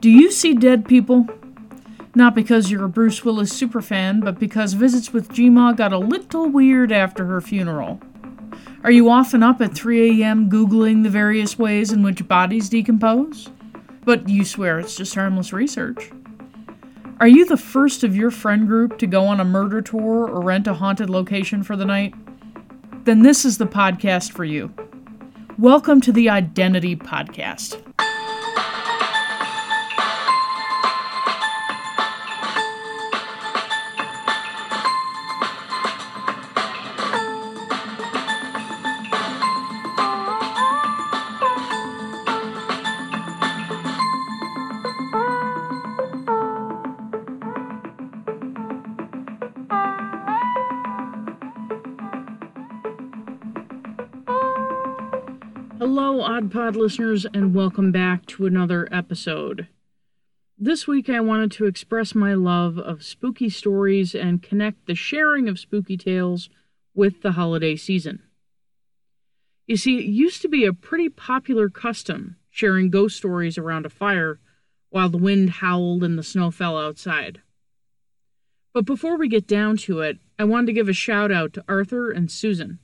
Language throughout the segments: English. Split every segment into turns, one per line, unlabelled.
Do you see dead people? Not because you're a Bruce Willis superfan, but because visits with Gma got a little weird after her funeral. Are you often up at 3 a.m. Googling the various ways in which bodies decompose? But you swear it's just harmless research. Are you the first of your friend group to go on a murder tour or rent a haunted location for the night? Then this is the podcast for you. Welcome to the ODDentity Podcast. Pod listeners, and welcome back to another episode. This week, I wanted to express my love of spooky stories and connect the sharing of spooky tales with the holiday season. You see, it used to be a pretty popular custom sharing ghost stories around a fire while the wind howled and the snow fell outside. But before we get down to it, I wanted to give a shout out to Arthur and Susan.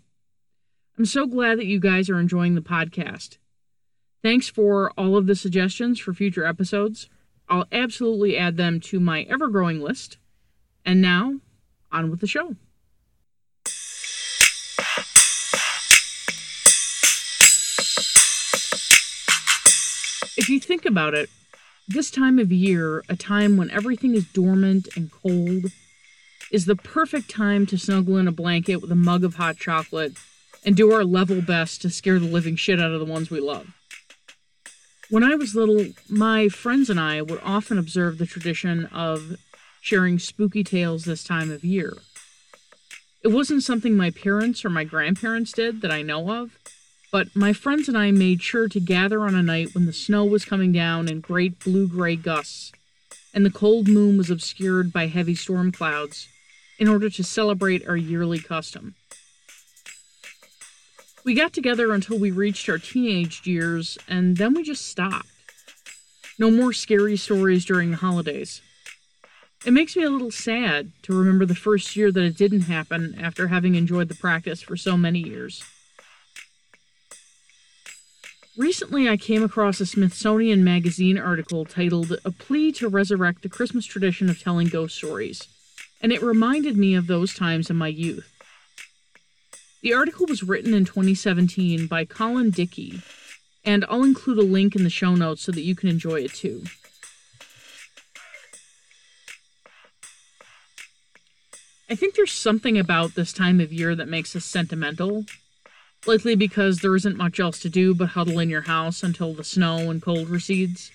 I'm so glad that you guys are enjoying the podcast. Thanks for all of the suggestions for future episodes. I'll absolutely add them to my ever growing list. And now, on with the show. If you think about it, this time of year, a time when everything is dormant and cold, is the perfect time to snuggle in a blanket with a mug of hot chocolate and do our level best to scare the living shit out of the ones we love. When I was little, my friends and I would often observe the tradition of sharing spooky tales this time of year. It wasn't something my parents or my grandparents did that I know of, but my friends and I made sure to gather on a night when the snow was coming down in great blue gray gusts and the cold moon was obscured by heavy storm clouds in order to celebrate our yearly custom. We got together until we reached our teenage years, and then we just stopped. No more scary stories during the holidays. It makes me a little sad to remember the first year that it didn't happen after having enjoyed the practice for so many years. Recently, I came across a Smithsonian Magazine article titled A Plea to Resurrect the Christmas Tradition of Telling Ghost Stories, and it reminded me of those times in my youth. The article was written in 2017 by Colin Dickey, and I'll include a link in the show notes so that you can enjoy it too. I think there's something about this time of year that makes us sentimental. Likely because there isn't much else to do but huddle in your house until the snow and cold recedes.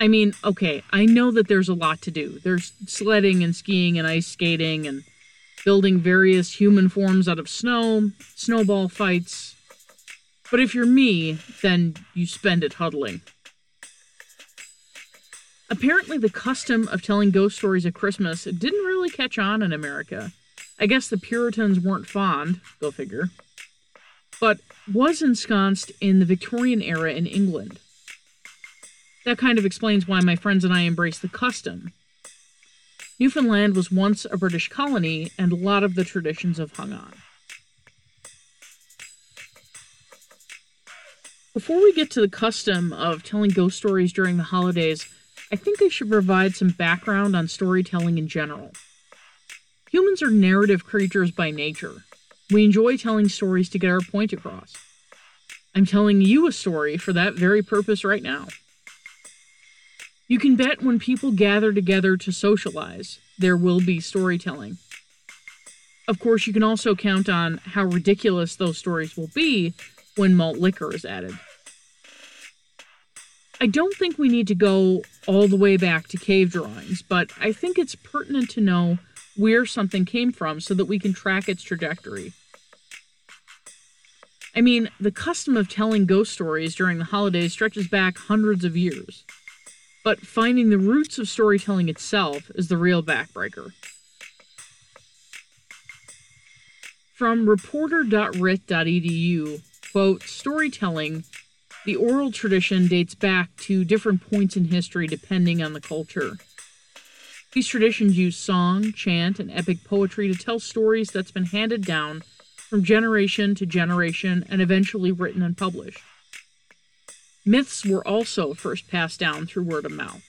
I mean, okay, I know that there's a lot to do. There's sledding and skiing and ice skating and building various human forms out of snow, snowball fights. But if you're me, then you spend it huddling. Apparently, the custom of telling ghost stories at Christmas didn't really catch on in America. I guess the Puritans weren't fond, go figure, but was ensconced in the Victorian era in England. That kind of explains why my friends and I embrace the custom, Newfoundland was once a British colony, and a lot of the traditions have hung on. Before we get to the custom of telling ghost stories during the holidays, I think I should provide some background on storytelling in general. Humans are narrative creatures by nature. We enjoy telling stories to get our point across. I'm telling you a story for that very purpose right now. You can bet when people gather together to socialize, there will be storytelling. Of course, you can also count on how ridiculous those stories will be when malt liquor is added. I don't think we need to go all the way back to cave drawings, but I think it's pertinent to know where something came from so that we can track its trajectory. I mean, the custom of telling ghost stories during the holidays stretches back hundreds of years but finding the roots of storytelling itself is the real backbreaker. From reporter.rit.edu, quote, storytelling The oral tradition dates back to different points in history depending on the culture. These traditions use song, chant, and epic poetry to tell stories that's been handed down from generation to generation and eventually written and published. Myths were also first passed down through word of mouth.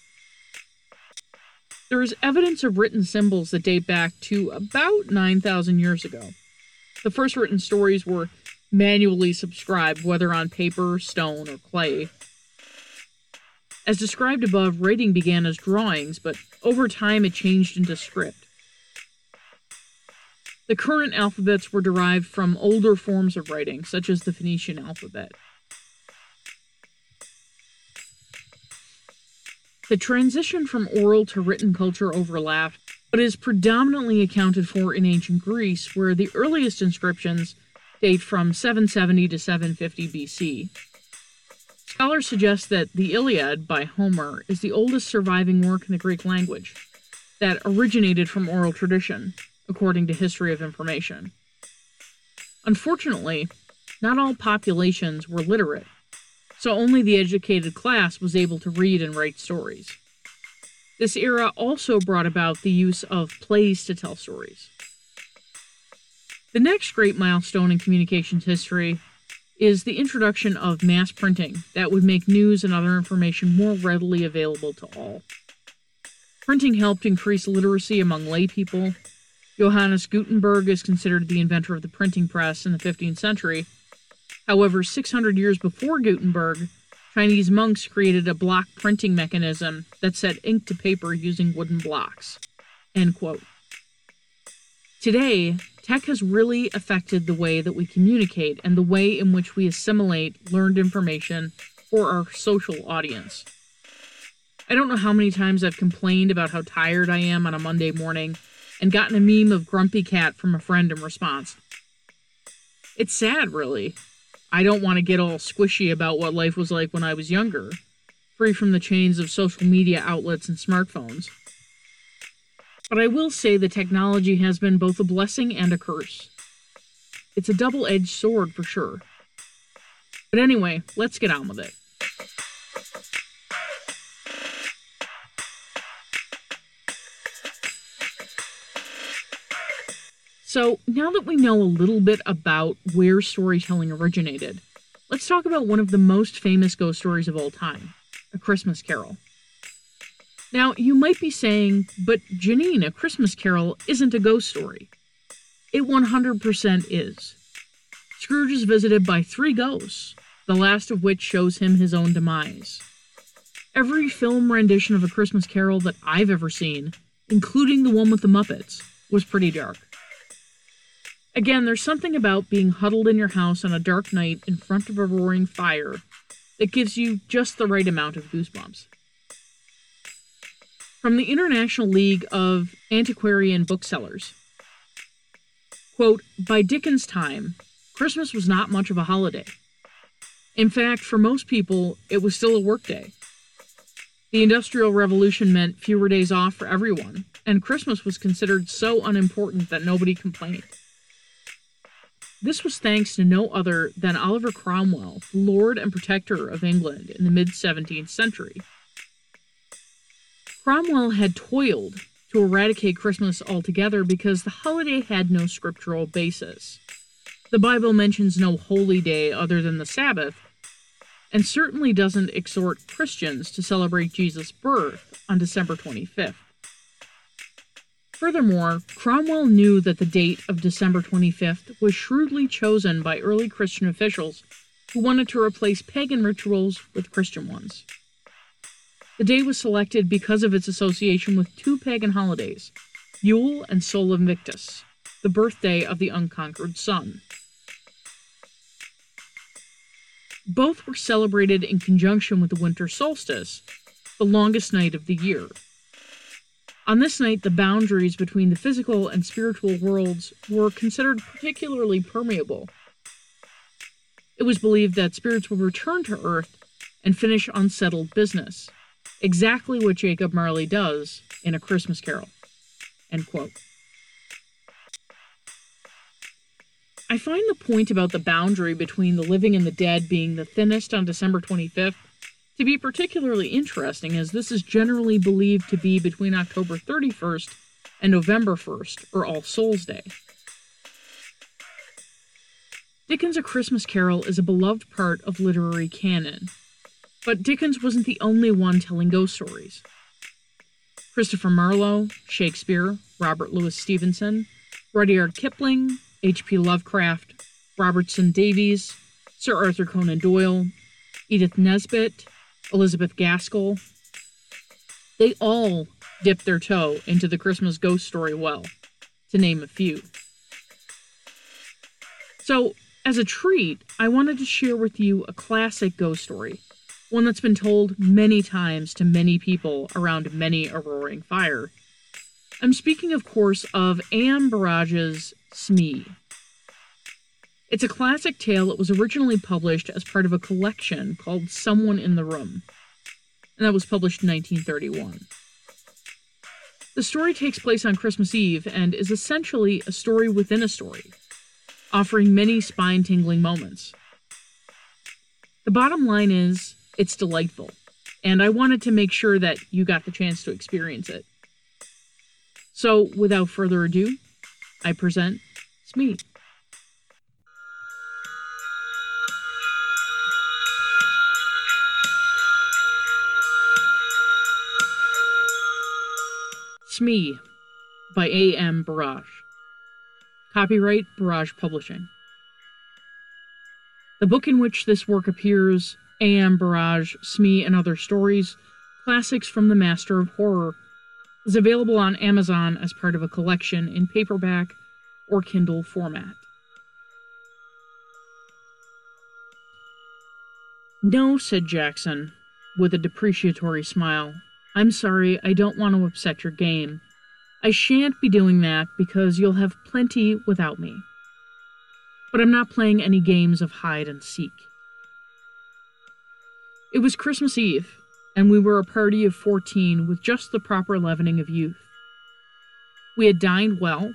There is evidence of written symbols that date back to about 9,000 years ago. The first written stories were manually subscribed, whether on paper, stone, or clay. As described above, writing began as drawings, but over time it changed into script. The current alphabets were derived from older forms of writing, such as the Phoenician alphabet. The transition from oral to written culture overlapped, but is predominantly accounted for in ancient Greece, where the earliest inscriptions date from 770 to 750 BC. Scholars suggest that the Iliad by Homer is the oldest surviving work in the Greek language that originated from oral tradition, according to History of Information. Unfortunately, not all populations were literate, so only the educated class was able to read and write stories. This era also brought about the use of plays to tell stories. The next great milestone in communications history is the introduction of mass printing that would make news and other information more readily available to all. Printing helped increase literacy among lay people. Johannes Gutenberg is considered the inventor of the printing press in the 15th century, However, 600 years before Gutenberg, Chinese monks created a block printing mechanism that set ink to paper using wooden blocks. End quote. Today, tech has really affected the way that we communicate and the way in which we assimilate learned information for our social audience. I don't know how many times I've complained about how tired I am on a Monday morning and gotten a meme of Grumpy Cat from a friend in response. It's sad, really. I don't want to get all squishy about what life was like when I was younger, free from the chains of social media outlets and smartphones. But I will say the technology has been both a blessing and a curse. It's a double edged sword for sure. But anyway, let's get on with it. So, now that we know a little bit about where storytelling originated, let's talk about one of the most famous ghost stories of all time A Christmas Carol. Now, you might be saying, but Janine, A Christmas Carol isn't a ghost story. It 100% is. Scrooge is visited by three ghosts, the last of which shows him his own demise. Every film rendition of A Christmas Carol that I've ever seen, including the one with the Muppets, was pretty dark. Again, there's something about being huddled in your house on a dark night in front of a roaring fire that gives you just the right amount of goosebumps. From the International League of Antiquarian Booksellers quote, By Dickens' time, Christmas was not much of a holiday. In fact, for most people, it was still a workday. The Industrial Revolution meant fewer days off for everyone, and Christmas was considered so unimportant that nobody complained. This was thanks to no other than Oliver Cromwell, Lord and Protector of England in the mid 17th century. Cromwell had toiled to eradicate Christmas altogether because the holiday had no scriptural basis. The Bible mentions no holy day other than the Sabbath, and certainly doesn't exhort Christians to celebrate Jesus' birth on December 25th. Furthermore, Cromwell knew that the date of December 25th was shrewdly chosen by early Christian officials who wanted to replace pagan rituals with Christian ones. The day was selected because of its association with two pagan holidays, Yule and Sol Invictus, the birthday of the unconquered sun. Both were celebrated in conjunction with the winter solstice, the longest night of the year. On this night, the boundaries between the physical and spiritual worlds were considered particularly permeable. It was believed that spirits would return to Earth and finish unsettled business, exactly what Jacob Marley does in A Christmas Carol. End quote. I find the point about the boundary between the living and the dead being the thinnest on December 25th to be particularly interesting, as this is generally believed to be between October 31st and November 1st, or All Souls Day. Dickens' A Christmas Carol is a beloved part of literary canon, but Dickens wasn't the only one telling ghost stories. Christopher Marlowe, Shakespeare, Robert Louis Stevenson, Rudyard Kipling, H.P. Lovecraft, Robertson Davies, Sir Arthur Conan Doyle, Edith Nesbit, Elizabeth Gaskell. They all dipped their toe into the Christmas ghost story well, to name a few. So, as a treat, I wanted to share with you a classic ghost story, one that's been told many times to many people around many a roaring fire. I'm speaking, of course, of. Burrage's Smee. It's a classic tale that was originally published as part of a collection called Someone in the Room, and that was published in 1931. The story takes place on Christmas Eve and is essentially a story within a story offering many spine tingling moments. The bottom line is, it's delightful, and I wanted to make sure that you got the chance to experience it. So, without further ado, I present Smee. Smee by A.M. Burrage. Copyright Burrage Publishing. The book in which this work appears, A.M. Burrage, Smee, and Other Stories, Classics from the Master of Horror, is available on Amazon as part of a collection in paperback or Kindle format. No, said Jackson, with a depreciatory smile. I'm sorry, I don't want to upset your game. I shan't be doing that because you'll have plenty without me. But I'm not playing any games of hide and seek. It was Christmas Eve, and we were a party of 14 with just the proper leavening of youth. We had dined well.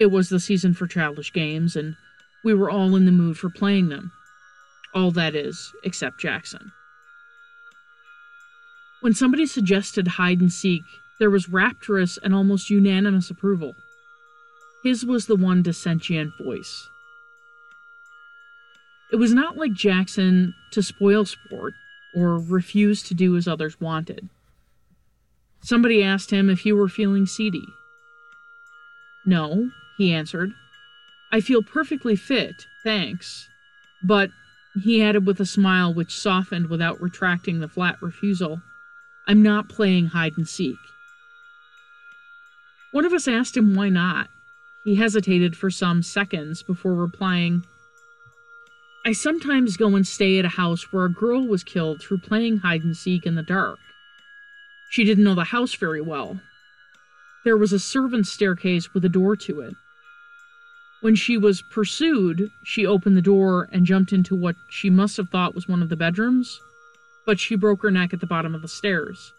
It was the season for childish games, and we were all in the mood for playing them. All that is, except Jackson. When somebody suggested hide and seek, there was rapturous and almost unanimous approval. His was the one dissentient voice. It was not like Jackson to spoil sport or refuse to do as others wanted. Somebody asked him if he were feeling seedy. No, he answered. I feel perfectly fit, thanks. But, he added with a smile which softened without retracting the flat refusal, I'm not playing hide and seek. One of us asked him why not. He hesitated for some seconds before replying, I sometimes go and stay at a house where a girl was killed through playing hide and seek in the dark. She didn't know the house very well. There was a servant's staircase with a door to it. When she was pursued, she opened the door and jumped into what she must have thought was one of the bedrooms, but she broke her neck at the bottom of the stairs.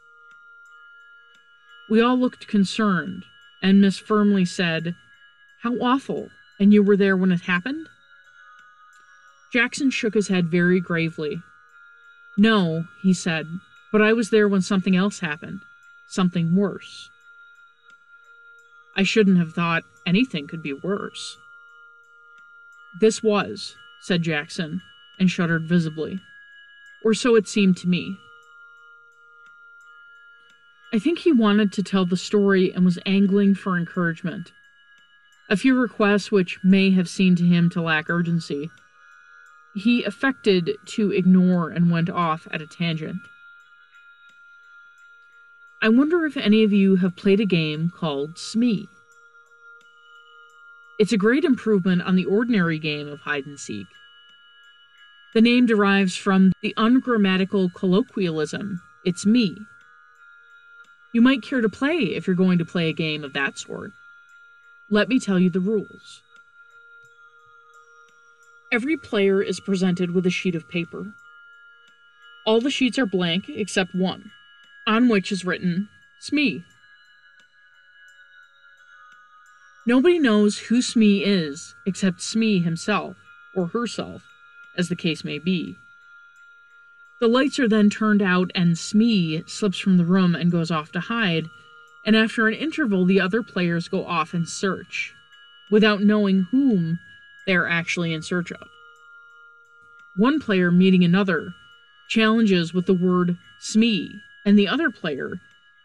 We all looked concerned, and Miss Fernley said, How awful! And you were there when it happened? Jackson shook his head very gravely. No, he said, but I was there when something else happened. Something worse. I shouldn't have thought anything could be worse. This was, said Jackson, and shuddered visibly. Or so it seemed to me. I think he wanted to tell the story and was angling for encouragement. A few requests which may have seemed to him to lack urgency, he affected to ignore and went off at a tangent. I wonder if any of you have played a game called Smee. It's a great improvement on the ordinary game of hide and seek. The name derives from the ungrammatical colloquialism, it's me, you might care to play if you're going to play a game of that sort. Let me tell you the rules. Every player is presented with a sheet of paper. All the sheets are blank except one, on which is written Smee. Nobody knows who Smee is except Smee himself, or herself, as the case may be. The lights are then turned out, and Smee slips from the room and goes off to hide, and after an interval, the other players go off in search, without knowing whom they are actually in search of. One player meeting another challenges with the word Smee, and the other player,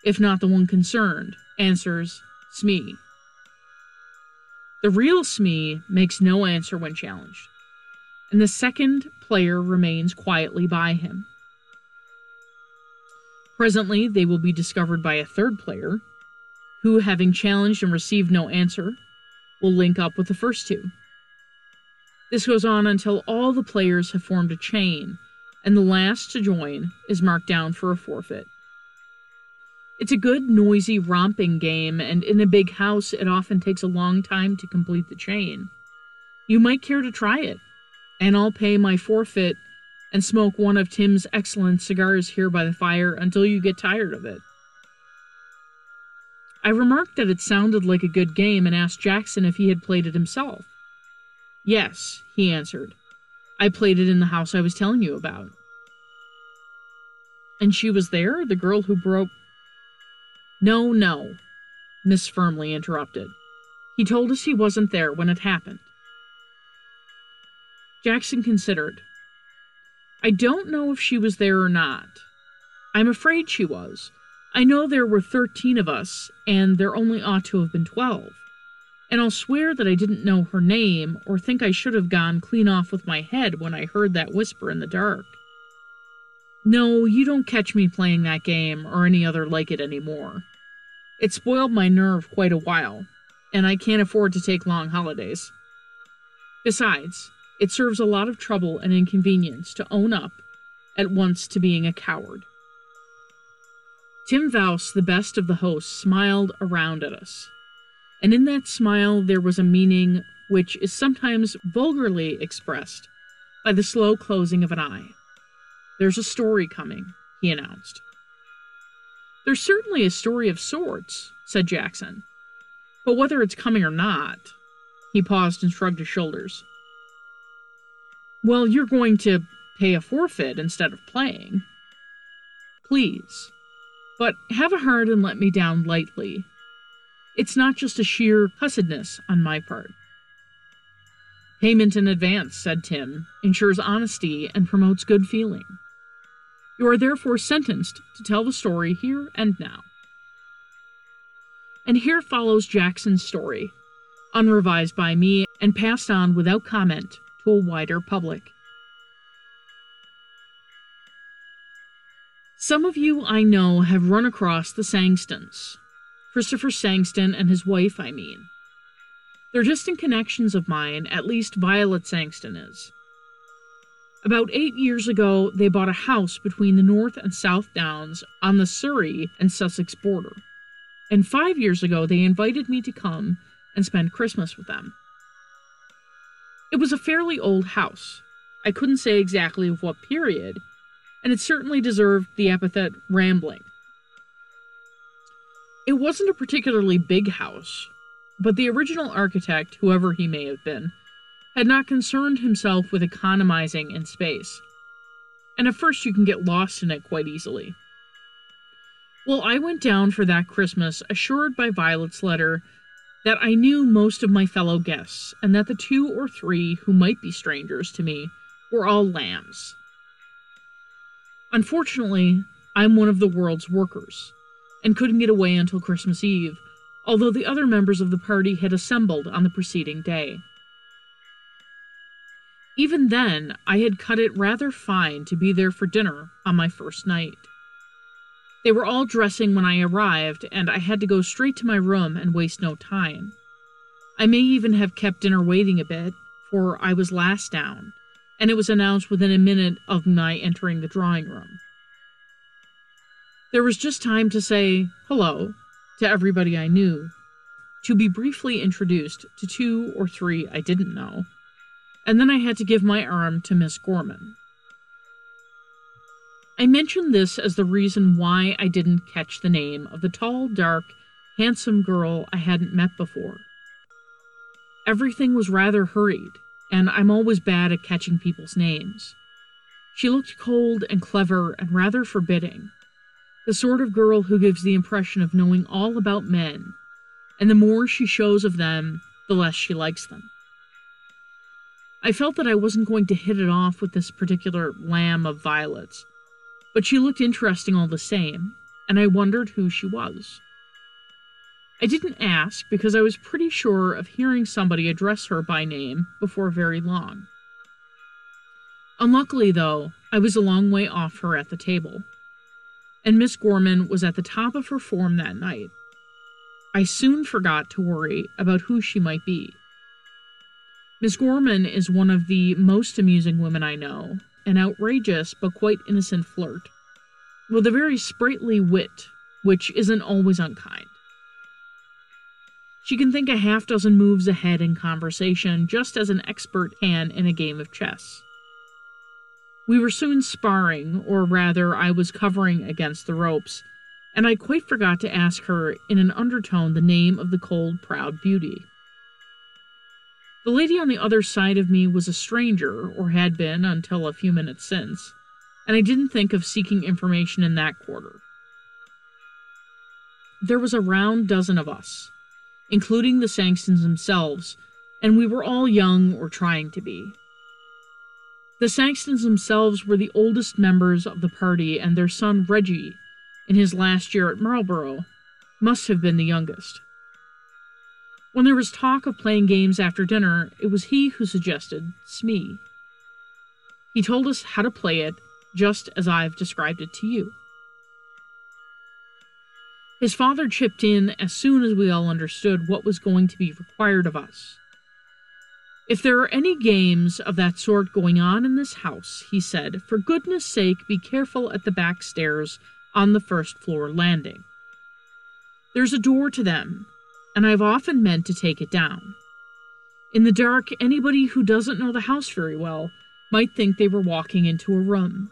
if not the one concerned, answers Smee. The real Smee makes no answer when challenged, and the second player remains quietly by him. Presently, they will be discovered by a third player, who, having challenged and received no answer, will link up with the first two. This goes on until all the players have formed a chain, and the last to join is marked down for a forfeit. It's a good, noisy, romping game, and in a big house, it often takes a long time to complete the chain. You might care to try it, and I'll pay my forfeit and smoke one of Tim's excellent cigars here by the fire until you get tired of it. I remarked that it sounded like a good game and asked Jackson if he had played it himself. Yes, he answered. I played it in the house I was telling you about. And she was there, the girl who broke. No, no, Miss Fernley interrupted. He told us he wasn't there when it happened. Jackson considered. I don't know if she was there or not. I'm afraid she was. I know there were 13 of us, and there only ought to have been 12. And I'll swear that I didn't know her name or think I should have gone clean off with my head when I heard that whisper in the dark. No, you don't catch me playing that game or any other like it anymore. It spoiled my nerve quite a while, and I can't afford to take long holidays. Besides, it serves a lot of trouble and inconvenience to own up at once to being a coward. Tim Vouse, the best of the hosts, smiled around at us, and in that smile there was a meaning which is sometimes vulgarly expressed by the slow closing of an eye. There's a story coming, he announced. There's certainly a story of sorts, said Jackson. But whether it's coming or not, he paused and shrugged his shoulders. Well, you're going to pay a forfeit instead of playing. Please. But have a heart and let me down lightly. It's not just a sheer cussedness on my part. Payment in advance, said Tim, ensures honesty and promotes good feeling. You are therefore sentenced to tell the story here and now. And here follows Jackson's story, unrevised by me and passed on without comment to a wider public. Some of you I know have run across the Sangstons. Christopher Sangston and his wife, I mean. They're distant connections of mine, at least Violet Sangston is. About eight years ago, they bought a house between the North and South Downs on the Surrey and Sussex border. And five years ago, they invited me to come and spend Christmas with them. It was a fairly old house. I couldn't say exactly of what period, and it certainly deserved the epithet rambling. It wasn't a particularly big house, but the original architect, whoever he may have been, had not concerned himself with economizing in space. And at first, you can get lost in it quite easily. Well, I went down for that Christmas assured by Violet's letter that I knew most of my fellow guests, and that the two or three who might be strangers to me were all lambs. Unfortunately, I'm one of the world's workers, and couldn't get away until Christmas Eve, although the other members of the party had assembled on the preceding day. Even then, I had cut it rather fine to be there for dinner on my first night. They were all dressing when I arrived, and I had to go straight to my room and waste no time. I may even have kept dinner waiting a bit, for I was last down, and it was announced within a minute of my entering the drawing room. There was just time to say hello to everybody I knew, to be briefly introduced to two or three I didn't know, and then I had to give my arm to Miss Gorman. I mention this as the reason why I didn't catch the name of the tall, dark, handsome girl I hadn't met before. Everything was rather hurried, and I'm always bad at catching people's names. She looked cold and clever and rather forbidding, the sort of girl who gives the impression of knowing all about men, and the more she shows of them, the less she likes them. I felt that I wasn't going to hit it off with this particular lamb of Violet's, but she looked interesting all the same, and I wondered who she was. I didn't ask because I was pretty sure of hearing somebody address her by name before very long. Unluckily, though, I was a long way off her at the table, and Miss Gorman was at the top of her form that night. I soon forgot to worry about who she might be. Miss Gorman is one of the most amusing women I know, an outrageous but quite innocent flirt, with a very sprightly wit, which isn't always unkind. She can think a half dozen moves ahead in conversation, just as an expert can in a game of chess. We were soon sparring, or rather, I was covering against the ropes, and I quite forgot to ask her in an undertone the name of the cold, proud beauty. The lady on the other side of me was a stranger, or had been until a few minutes since, and I didn't think of seeking information in that quarter. There was a round dozen of us, including the Sangstons themselves, and we were all young or trying to be. The Sangstons themselves were the oldest members of the party, and their son Reggie, in his last year at Marlborough, must have been the youngest. When there was talk of playing games after dinner, it was he who suggested Smee. He told us how to play it, just as I've described it to you. His father chipped in as soon as we all understood what was going to be required of us. If there are any games of that sort going on in this house, he said, for goodness sake be careful at the back stairs on the first floor landing. There's a door to them, and I've often meant to take it down. In the dark, anybody who doesn't know the house very well might think they were walking into a room.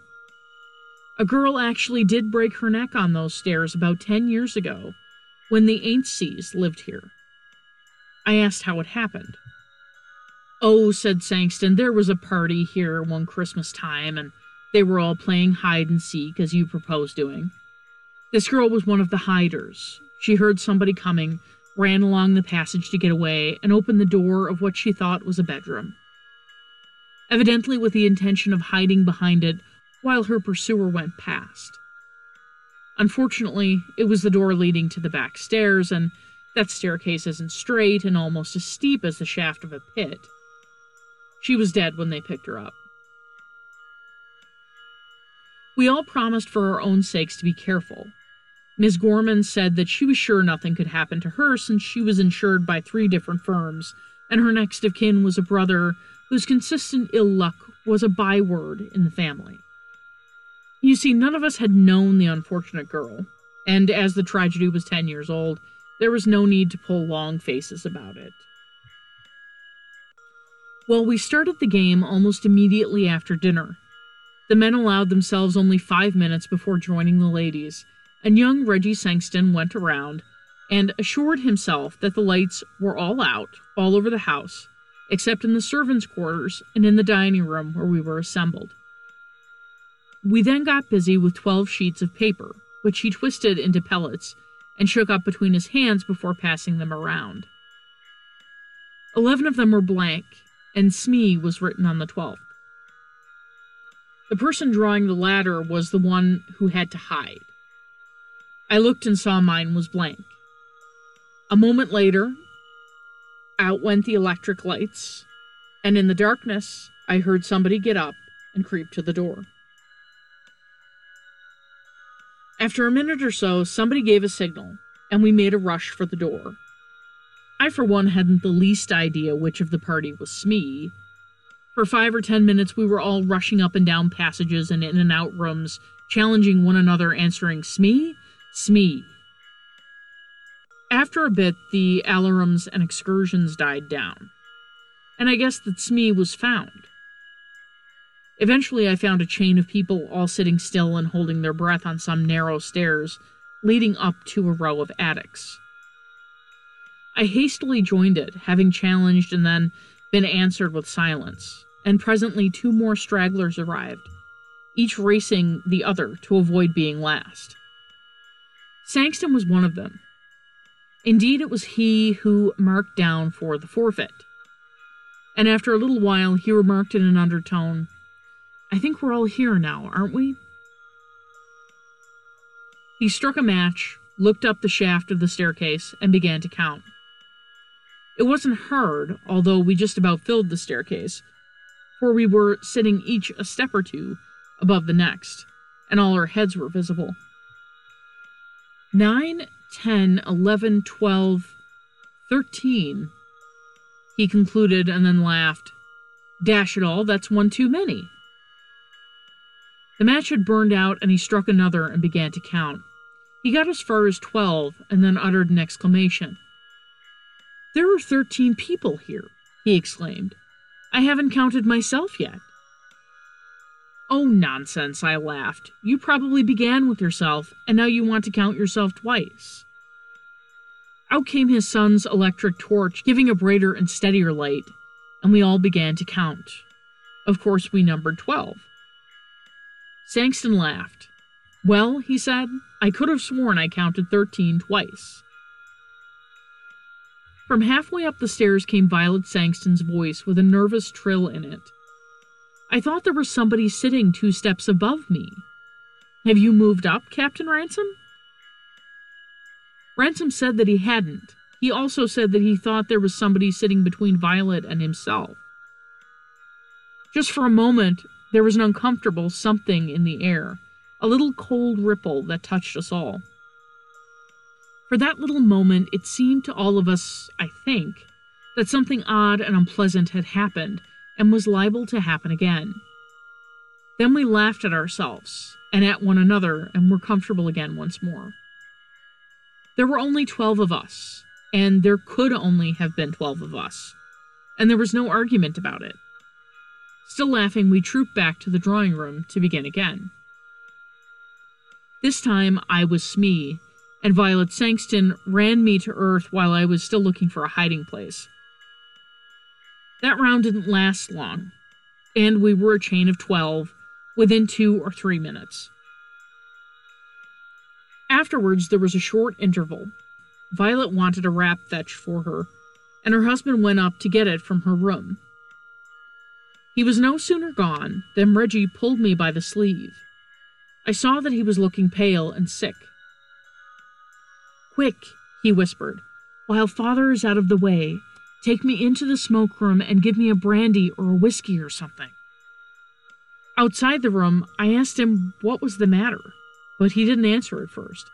A girl actually did break her neck on those stairs about 10 years ago when the Aintseys lived here. I asked how it happened. Oh, said Sangston, there was a party here one Christmas time, and they were all playing hide and seek as you proposed doing. This girl was one of the hiders. She heard somebody coming, ran along the passage to get away, and opened the door of what she thought was a bedroom. Evidently, with the intention of hiding behind it while her pursuer went past. Unfortunately, it was the door leading to the back stairs, and that staircase isn't straight and almost as steep as the shaft of a pit. She was dead when they picked her up. We all promised for our own sakes to be careful. Miss Gorman said that she was sure nothing could happen to her since she was insured by three different firms, and her next of kin was a brother whose consistent ill luck was a byword in the family. You see, none of us had known the unfortunate girl, and as the tragedy was 10 years old, there was no need to pull long faces about it. Well, we started the game almost immediately after dinner. The men allowed themselves only five minutes before joining the ladies, and young Reggie Sangston went around and assured himself that the lights were all out all over the house, except in the servants' quarters and in the dining room where we were assembled. We then got busy with 12 sheets of paper, which he twisted into pellets and shook up between his hands before passing them around. Eleven of them were blank, and Smee was written on the twelfth. The person drawing the latter was the one who had to hide. I looked and saw mine was blank. A moment later, out went the electric lights, and in the darkness, I heard somebody get up and creep to the door. After a minute or so, somebody gave a signal, and we made a rush for the door. I, for one, hadn't the least idea which of the party was Smee. For five or ten minutes, we were all rushing up and down passages and in and out rooms, challenging one another, answering Smee, Smee. After a bit, the alarums and excursions died down, and I guess that Smee was found. Eventually, I found a chain of people all sitting still and holding their breath on some narrow stairs leading up to a row of attics. I hastily joined it, having challenged and then been answered with silence, and presently two more stragglers arrived, each racing the other to avoid being last. Sangston was one of them. Indeed, it was he who marked down for the forfeit. And after a little while, he remarked in an undertone, I think we're all here now, aren't we? He struck a match, looked up the shaft of the staircase, and began to count. It wasn't hard, although we just about filled the staircase, for we were sitting each a step or two above the next, and all our heads were visible. Nine, ten, eleven, twelve, thirteen, he concluded and then laughed. Dash it all, that's one too many. The match had burned out, and he struck another and began to count. He got as far as twelve and then uttered an exclamation. There are thirteen people here, he exclaimed. I haven't counted myself yet. Oh, nonsense, I laughed. You probably began with yourself, and now you want to count yourself twice. Out came his son's electric torch, giving a brighter and steadier light, and we all began to count. Of course, we numbered twelve. Sangston laughed. Well, he said, I could have sworn I counted thirteen twice. From halfway up the stairs came Violet Sangston's voice with a nervous trill in it. I thought there was somebody sitting two steps above me. Have you moved up, Captain Ransom? Ransom said that he hadn't. He also said that he thought there was somebody sitting between Violet and himself. Just for a moment, there was an uncomfortable something in the air, a little cold ripple that touched us all. For that little moment, it seemed to all of us, I think, that something odd and unpleasant had happened and was liable to happen again. Then we laughed at ourselves and at one another and were comfortable again once more. There were only 12 of us, and there could only have been 12 of us, and there was no argument about it. Still laughing, we trooped back to the drawing room to begin again. This time I was Smee, and Violet Sangston ran me to earth while I was still looking for a hiding place. That round didn't last long, and we were a chain of 12 within two or three minutes. Afterwards, there was a short interval. Violet wanted a wrap fetched for her, and her husband went up to get it from her room. He was no sooner gone than Reggie pulled me by the sleeve. I saw that he was looking pale and sick. Quick, he whispered, while father is out of the way, take me into the smoke room and give me a brandy or a whiskey or something. Outside the room, I asked him what was the matter, but he didn't answer at first,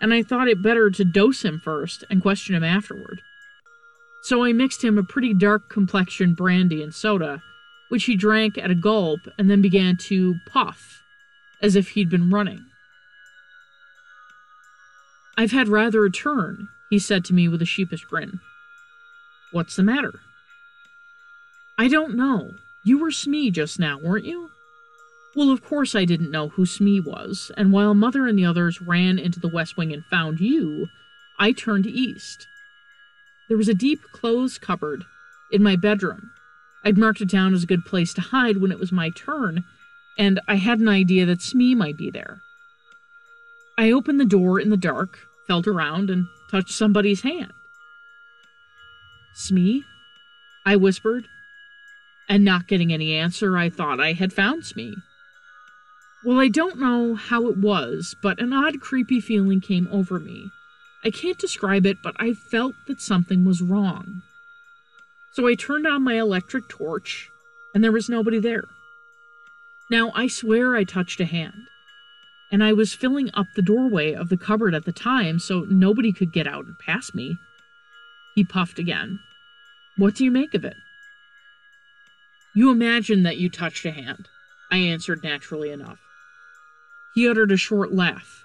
and I thought it better to dose him first and question him afterward. So I mixed him a pretty dark complexion brandy and soda, which he drank at a gulp and then began to puff, as if he'd been running. I've had rather a turn, he said to me with a sheepish grin. What's the matter? I don't know. You were Smee just now, weren't you? Well, of course I didn't know who Smee was, and while Mother and the others ran into the West Wing and found you, I turned east. There was a deep clothes cupboard in my bedroom. I'd marked it down as a good place to hide when it was my turn, and I had an idea that Smee might be there. I opened the door in the dark, felt around, and touched somebody's hand. Smee? I whispered, and not getting any answer, I thought I had found Smee. Well, I don't know how it was, but an odd, creepy feeling came over me. I can't describe it, but I felt that something was wrong. So I turned on my electric torch, and there was nobody there. Now, I swear I touched a hand and I was filling up the doorway of the cupboard at the time so nobody could get out and pass me. He puffed again. What do you make of it? You imagine that you touched a hand, I answered naturally enough. He uttered a short laugh.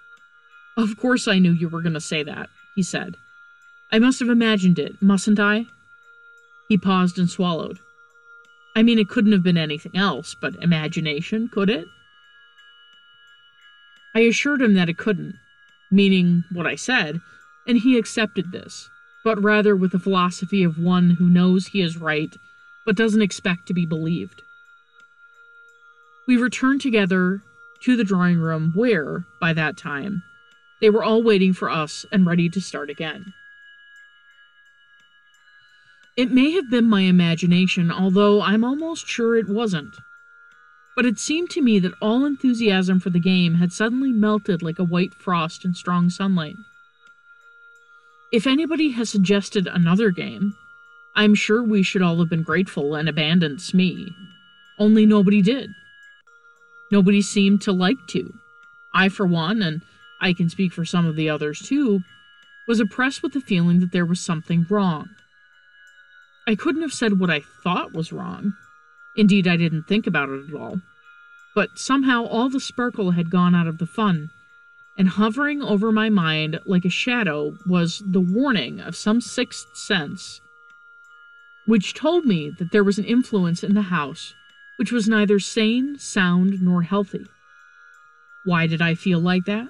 Of course I knew you were going to say that, he said. I must have imagined it, mustn't I? He paused and swallowed. I mean, it couldn't have been anything else but imagination, could it? I assured him that it couldn't, meaning what I said, and he accepted this. But rather with the philosophy of one who knows he is right but doesn't expect to be believed. We returned together to the drawing room where, by that time, they were all waiting for us and ready to start again. It may have been my imagination, although I'm almost sure it wasn't. But it seemed to me that all enthusiasm for the game had suddenly melted like a white frost in strong sunlight. If anybody has suggested another game, I'm sure we should all have been grateful and abandoned Smee. Only nobody did. Nobody seemed to like to. I, for one, and I can speak for some of the others too, was oppressed with the feeling that there was something wrong. I couldn't have said what I thought was wrong. Indeed, I didn't think about it at all. But somehow all the sparkle had gone out of the fun, and hovering over my mind like a shadow was the warning of some sixth sense, which told me that there was an influence in the house which was neither sane, sound, nor healthy. Why did I feel like that?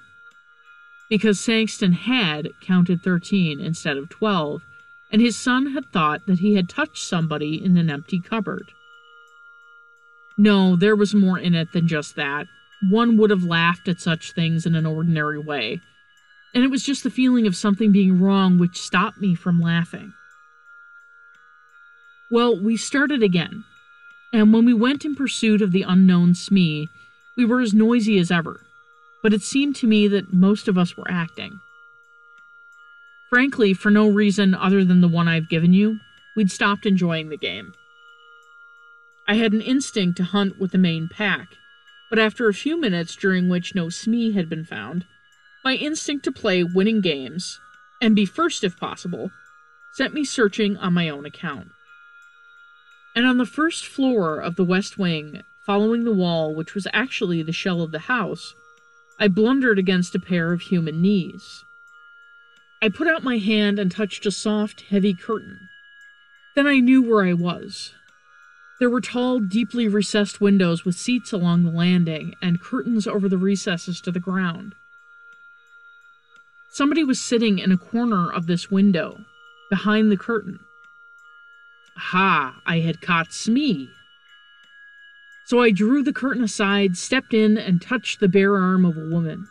Because Sangston had counted 13 instead of 12, and his son had thought that he had touched somebody in an empty cupboard. No, there was more in it than just that. One would have laughed at such things in an ordinary way, and it was just the feeling of something being wrong which stopped me from laughing. Well, we started again, and when we went in pursuit of the unknown Smee, we were as noisy as ever, but it seemed to me that most of us were acting. Frankly, for no reason other than the one I've given you, we'd stopped enjoying the game. I had an instinct to hunt with the main pack, but after a few minutes during which no Smee had been found, my instinct to play winning games, and be first if possible, sent me searching on my own account and on the first floor of the west wing, following the wall which was actually the shell of the house, I blundered against a pair of human knees. I put out my hand and touched a soft, heavy curtain. Then I knew where I was. There were tall, deeply recessed windows with seats along the landing and curtains over the recesses to the ground. Somebody was sitting in a corner of this window, behind the curtain. Ha! I had caught Smee. So I drew the curtain aside, stepped in, and touched the bare arm of a woman.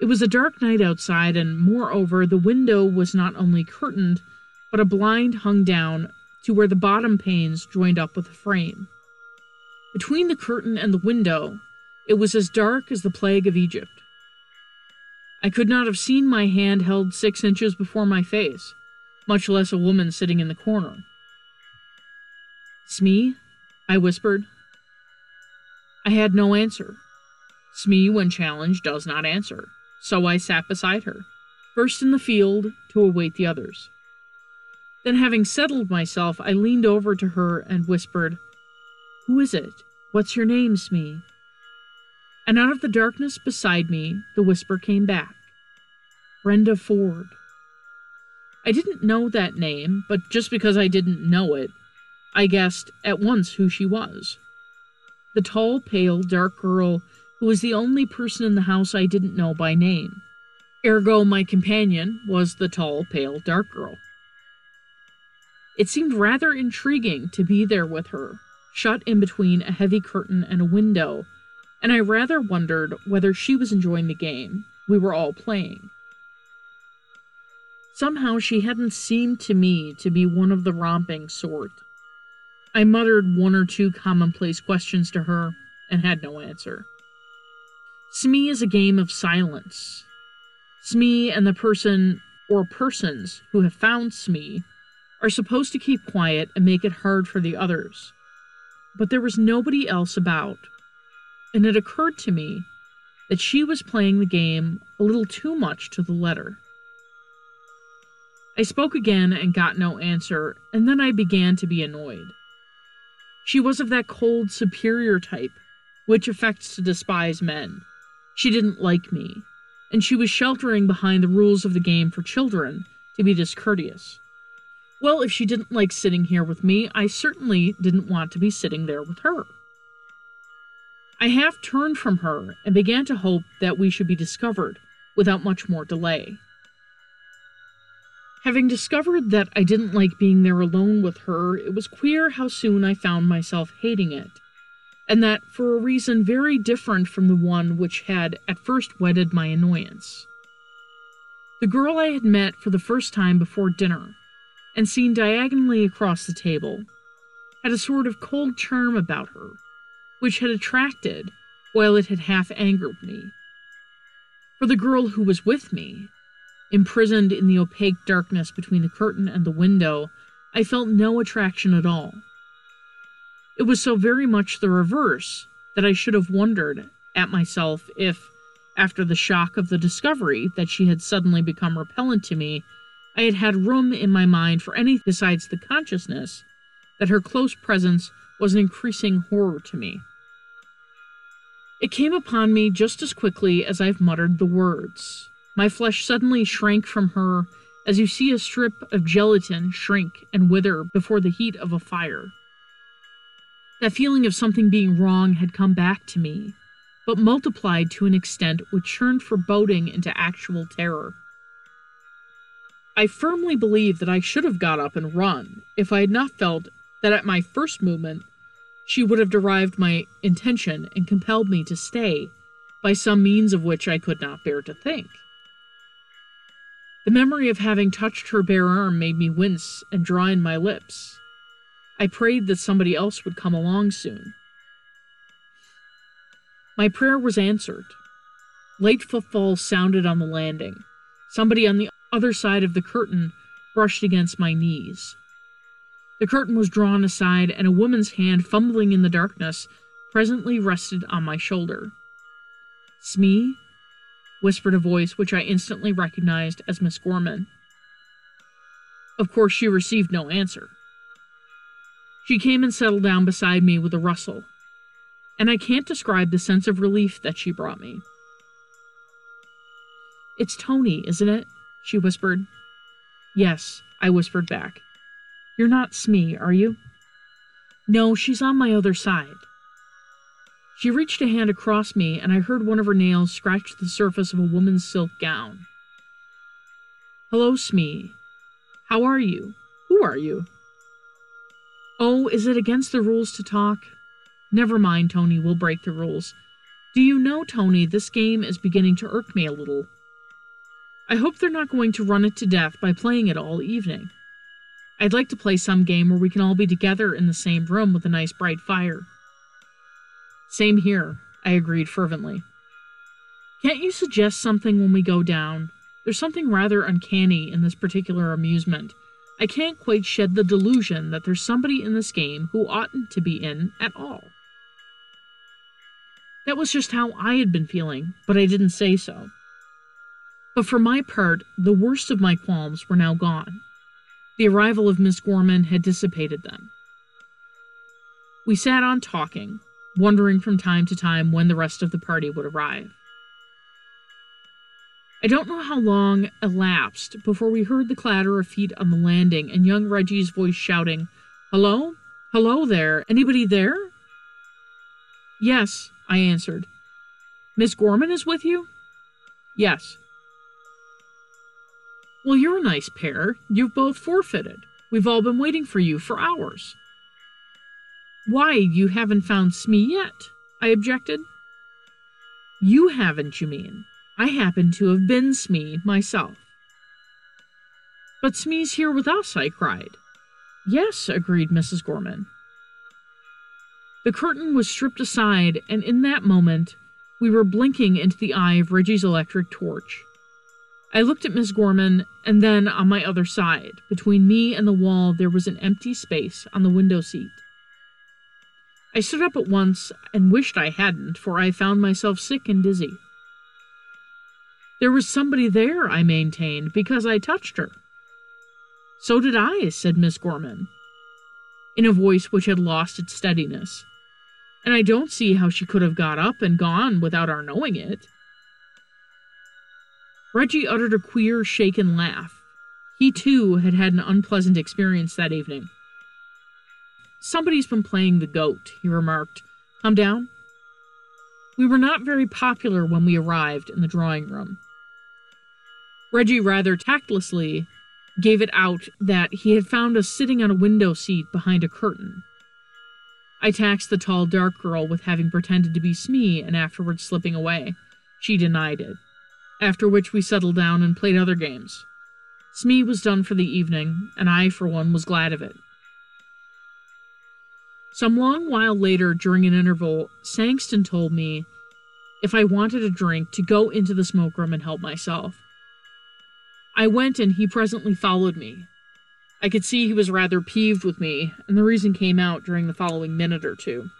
It was a dark night outside, and moreover, the window was not only curtained, but a blind hung down to where the bottom panes joined up with the frame. Between the curtain and the window, it was as dark as the plague of Egypt. I could not have seen my hand held six inches before my face much less a woman sitting in the corner. Smee? I whispered. I had no answer. Smee, when challenged, does not answer, so I sat beside her, first in the field to await the others. Then, having settled myself, I leaned over to her and whispered, Who is it? What's your name, Smee? And out of the darkness beside me, the whisper came back Brenda Ford. I didn't know that name, but just because I didn't know it, I guessed at once who she was. The tall, pale, dark girl who was the only person in the house I didn't know by name. Ergo, my companion was the tall, pale, dark girl. It seemed rather intriguing to be there with her, shut in between a heavy curtain and a window, and I rather wondered whether she was enjoying the game we were all playing. Somehow she hadn't seemed to me to be one of the romping sort. I muttered one or two commonplace questions to her and had no answer. Smee is a game of silence. Smee and the person or persons who have found Smee are supposed to keep quiet and make it hard for the others. But there was nobody else about, and it occurred to me that she was playing the game a little too much to the letter. I spoke again and got no answer, and then I began to be annoyed. She was of that cold, superior type, which affects to despise men. She didn't like me, and she was sheltering behind the rules of the game for children to be discourteous. Well, if she didn't like sitting here with me, I certainly didn't want to be sitting there with her. I half turned from her and began to hope that we should be discovered without much more delay. Having discovered that I didn't like being there alone with her, it was queer how soon I found myself hating it, and that for a reason very different from the one which had at first whetted my annoyance. The girl I had met for the first time before dinner, and seen diagonally across the table, had a sort of cold charm about her, which had attracted while it had half angered me. For the girl who was with me, Imprisoned in the opaque darkness between the curtain and the window, I felt no attraction at all. It was so very much the reverse that I should have wondered at myself if, after the shock of the discovery that she had suddenly become repellent to me, I had had room in my mind for anything besides the consciousness that her close presence was an increasing horror to me. It came upon me just as quickly as I've muttered the words. My flesh suddenly shrank from her as you see a strip of gelatin shrink and wither before the heat of a fire. That feeling of something being wrong had come back to me, but multiplied to an extent which turned foreboding into actual terror. I firmly believe that I should have got up and run if I had not felt that at my first movement she would have derived my intention and compelled me to stay by some means of which I could not bear to think. The memory of having touched her bare arm made me wince and draw in my lips. I prayed that somebody else would come along soon. My prayer was answered. Late footfalls sounded on the landing. Somebody on the other side of the curtain brushed against my knees. The curtain was drawn aside, and a woman's hand, fumbling in the darkness, presently rested on my shoulder. Smee, whispered a voice which I instantly recognized as Miss Gorman. Of course, she received no answer. She came and settled down beside me with a rustle, and I can't describe the sense of relief that she brought me. It's Tony, isn't it? She whispered. Yes, I whispered back. You're not Smee, are you? No, she's on my other side. She reached a hand across me, and I heard one of her nails scratch the surface of a woman's silk gown. Hello, Smee. How are you? Who are you? Oh, is it against the rules to talk? Never mind, Tony, we'll break the rules. Do you know, Tony, this game is beginning to irk me a little. I hope they're not going to run it to death by playing it all evening. I'd like to play some game where we can all be together in the same room with a nice bright fire. Same here, I agreed fervently. Can't you suggest something when we go down? There's something rather uncanny in this particular amusement. I can't quite shed the delusion that there's somebody in this game who oughtn't to be in at all. That was just how I had been feeling, but I didn't say so. But for my part, the worst of my qualms were now gone. The arrival of Miss Gorman had dissipated them. We sat on talking, wondering from time to time when the rest of the party would arrive. I don't know how long elapsed before we heard the clatter of feet on the landing and young Reggie's voice shouting, Hello? Hello there. Anybody there? Yes, I answered. Miss Gorman is with you? Yes. Well, you're a nice pair. You've both forfeited. We've all been waiting for you for hours. Why, you haven't found Smee yet, I objected. You haven't, you mean. I happen to have been Smee myself. But Smee's here with us, I cried. Yes, agreed Mrs. Gorman. The curtain was stripped aside, and in that moment, we were blinking into the eye of Reggie's electric torch. I looked at Miss Gorman, and then on my other side, between me and the wall, there was an empty space on the window seat. I stood up at once and wished I hadn't, for I found myself sick and dizzy. There was somebody there, I maintained, because I touched her. So did I, said Miss Gorman, in a voice which had lost its steadiness. And I don't see how she could have got up and gone without our knowing it. Reggie uttered a queer, shaken laugh. He, too, had had an unpleasant experience that evening. Somebody's been playing the goat, he remarked. Come down. We were not very popular when we arrived in the drawing room. Reggie rather tactlessly gave it out that he had found us sitting on a window seat behind a curtain. I taxed the tall, dark girl with having pretended to be Smee and afterwards slipping away. She denied it. After which we settled down and played other games. Smee was done for the evening, and I, for one, was glad of it. Some long while later, during an interval, Sangston told me if I wanted a drink to go into the smoke room and help myself. I went and he presently followed me. I could see he was rather peeved with me, and the reason came out during the following minute or two.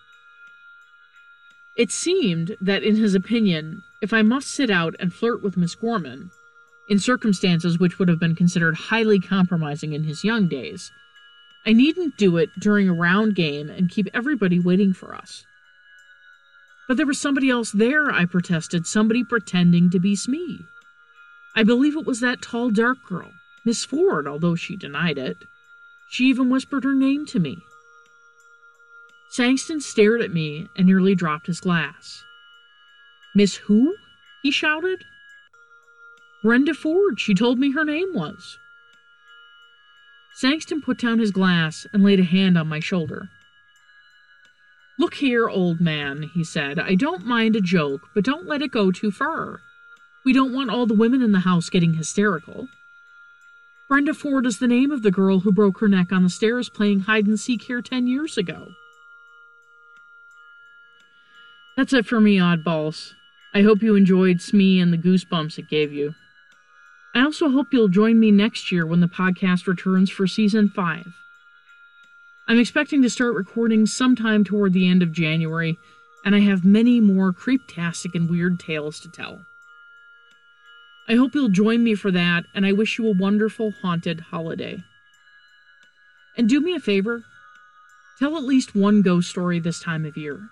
It seemed that, in his opinion, if I must sit out and flirt with Miss Gorman, in circumstances which would have been considered highly compromising in his young days, I needn't do it during a round game and keep everybody waiting for us. But there was somebody else there, I protested, somebody pretending to be Smee. I believe it was that tall, dark girl, Miss Ford, although she denied it. She even whispered her name to me. Sangston stared at me and nearly dropped his glass. Miss who? he shouted. Brenda Ford, she told me her name was. Sangston put down his glass and laid a hand on my shoulder. Look here, old man, he said. I don't mind a joke, but don't let it go too far. We don't want all the women in the house getting hysterical. Brenda Ford is the name of the girl who broke her neck on the stairs playing hide and seek here ten years ago. That's it for me, oddballs. I hope you enjoyed Smee and the goosebumps it gave you. I also hope you'll join me next year when the podcast returns for season 5. I'm expecting to start recording sometime toward the end of January, and I have many more creeptastic and weird tales to tell. I hope you'll join me for that, and I wish you a wonderful haunted holiday. And do me a favor tell at least one ghost story this time of year.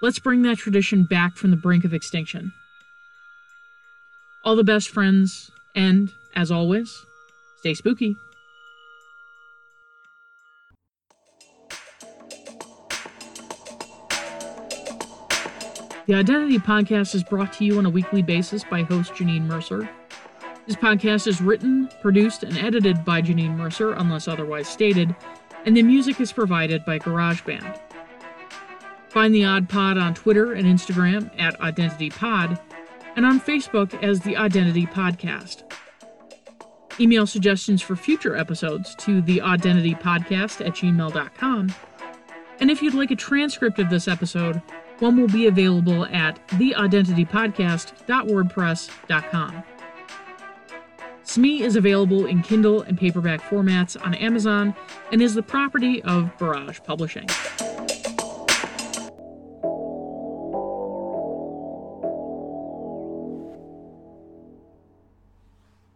Let's bring that tradition back from the brink of extinction. All the best, friends, and, as always, stay spooky. The ODDentity Podcast is brought to you on a weekly basis by host Janine Mercer. This podcast is written, produced, and edited by Janine Mercer, unless otherwise stated, and the music is provided by GarageBand. Find the Odd Pod on Twitter and Instagram at ODDentity Pod, and on Facebook as the ODDentity Podcast. Email suggestions for future episodes to the ODDentity Podcast at gmail.com. And if you'd like a transcript of this episode, one will be available at theoddentitypodcast.wordpress.com. Smee is available in Kindle and paperback formats on Amazon and is the property of Burrage Publishing.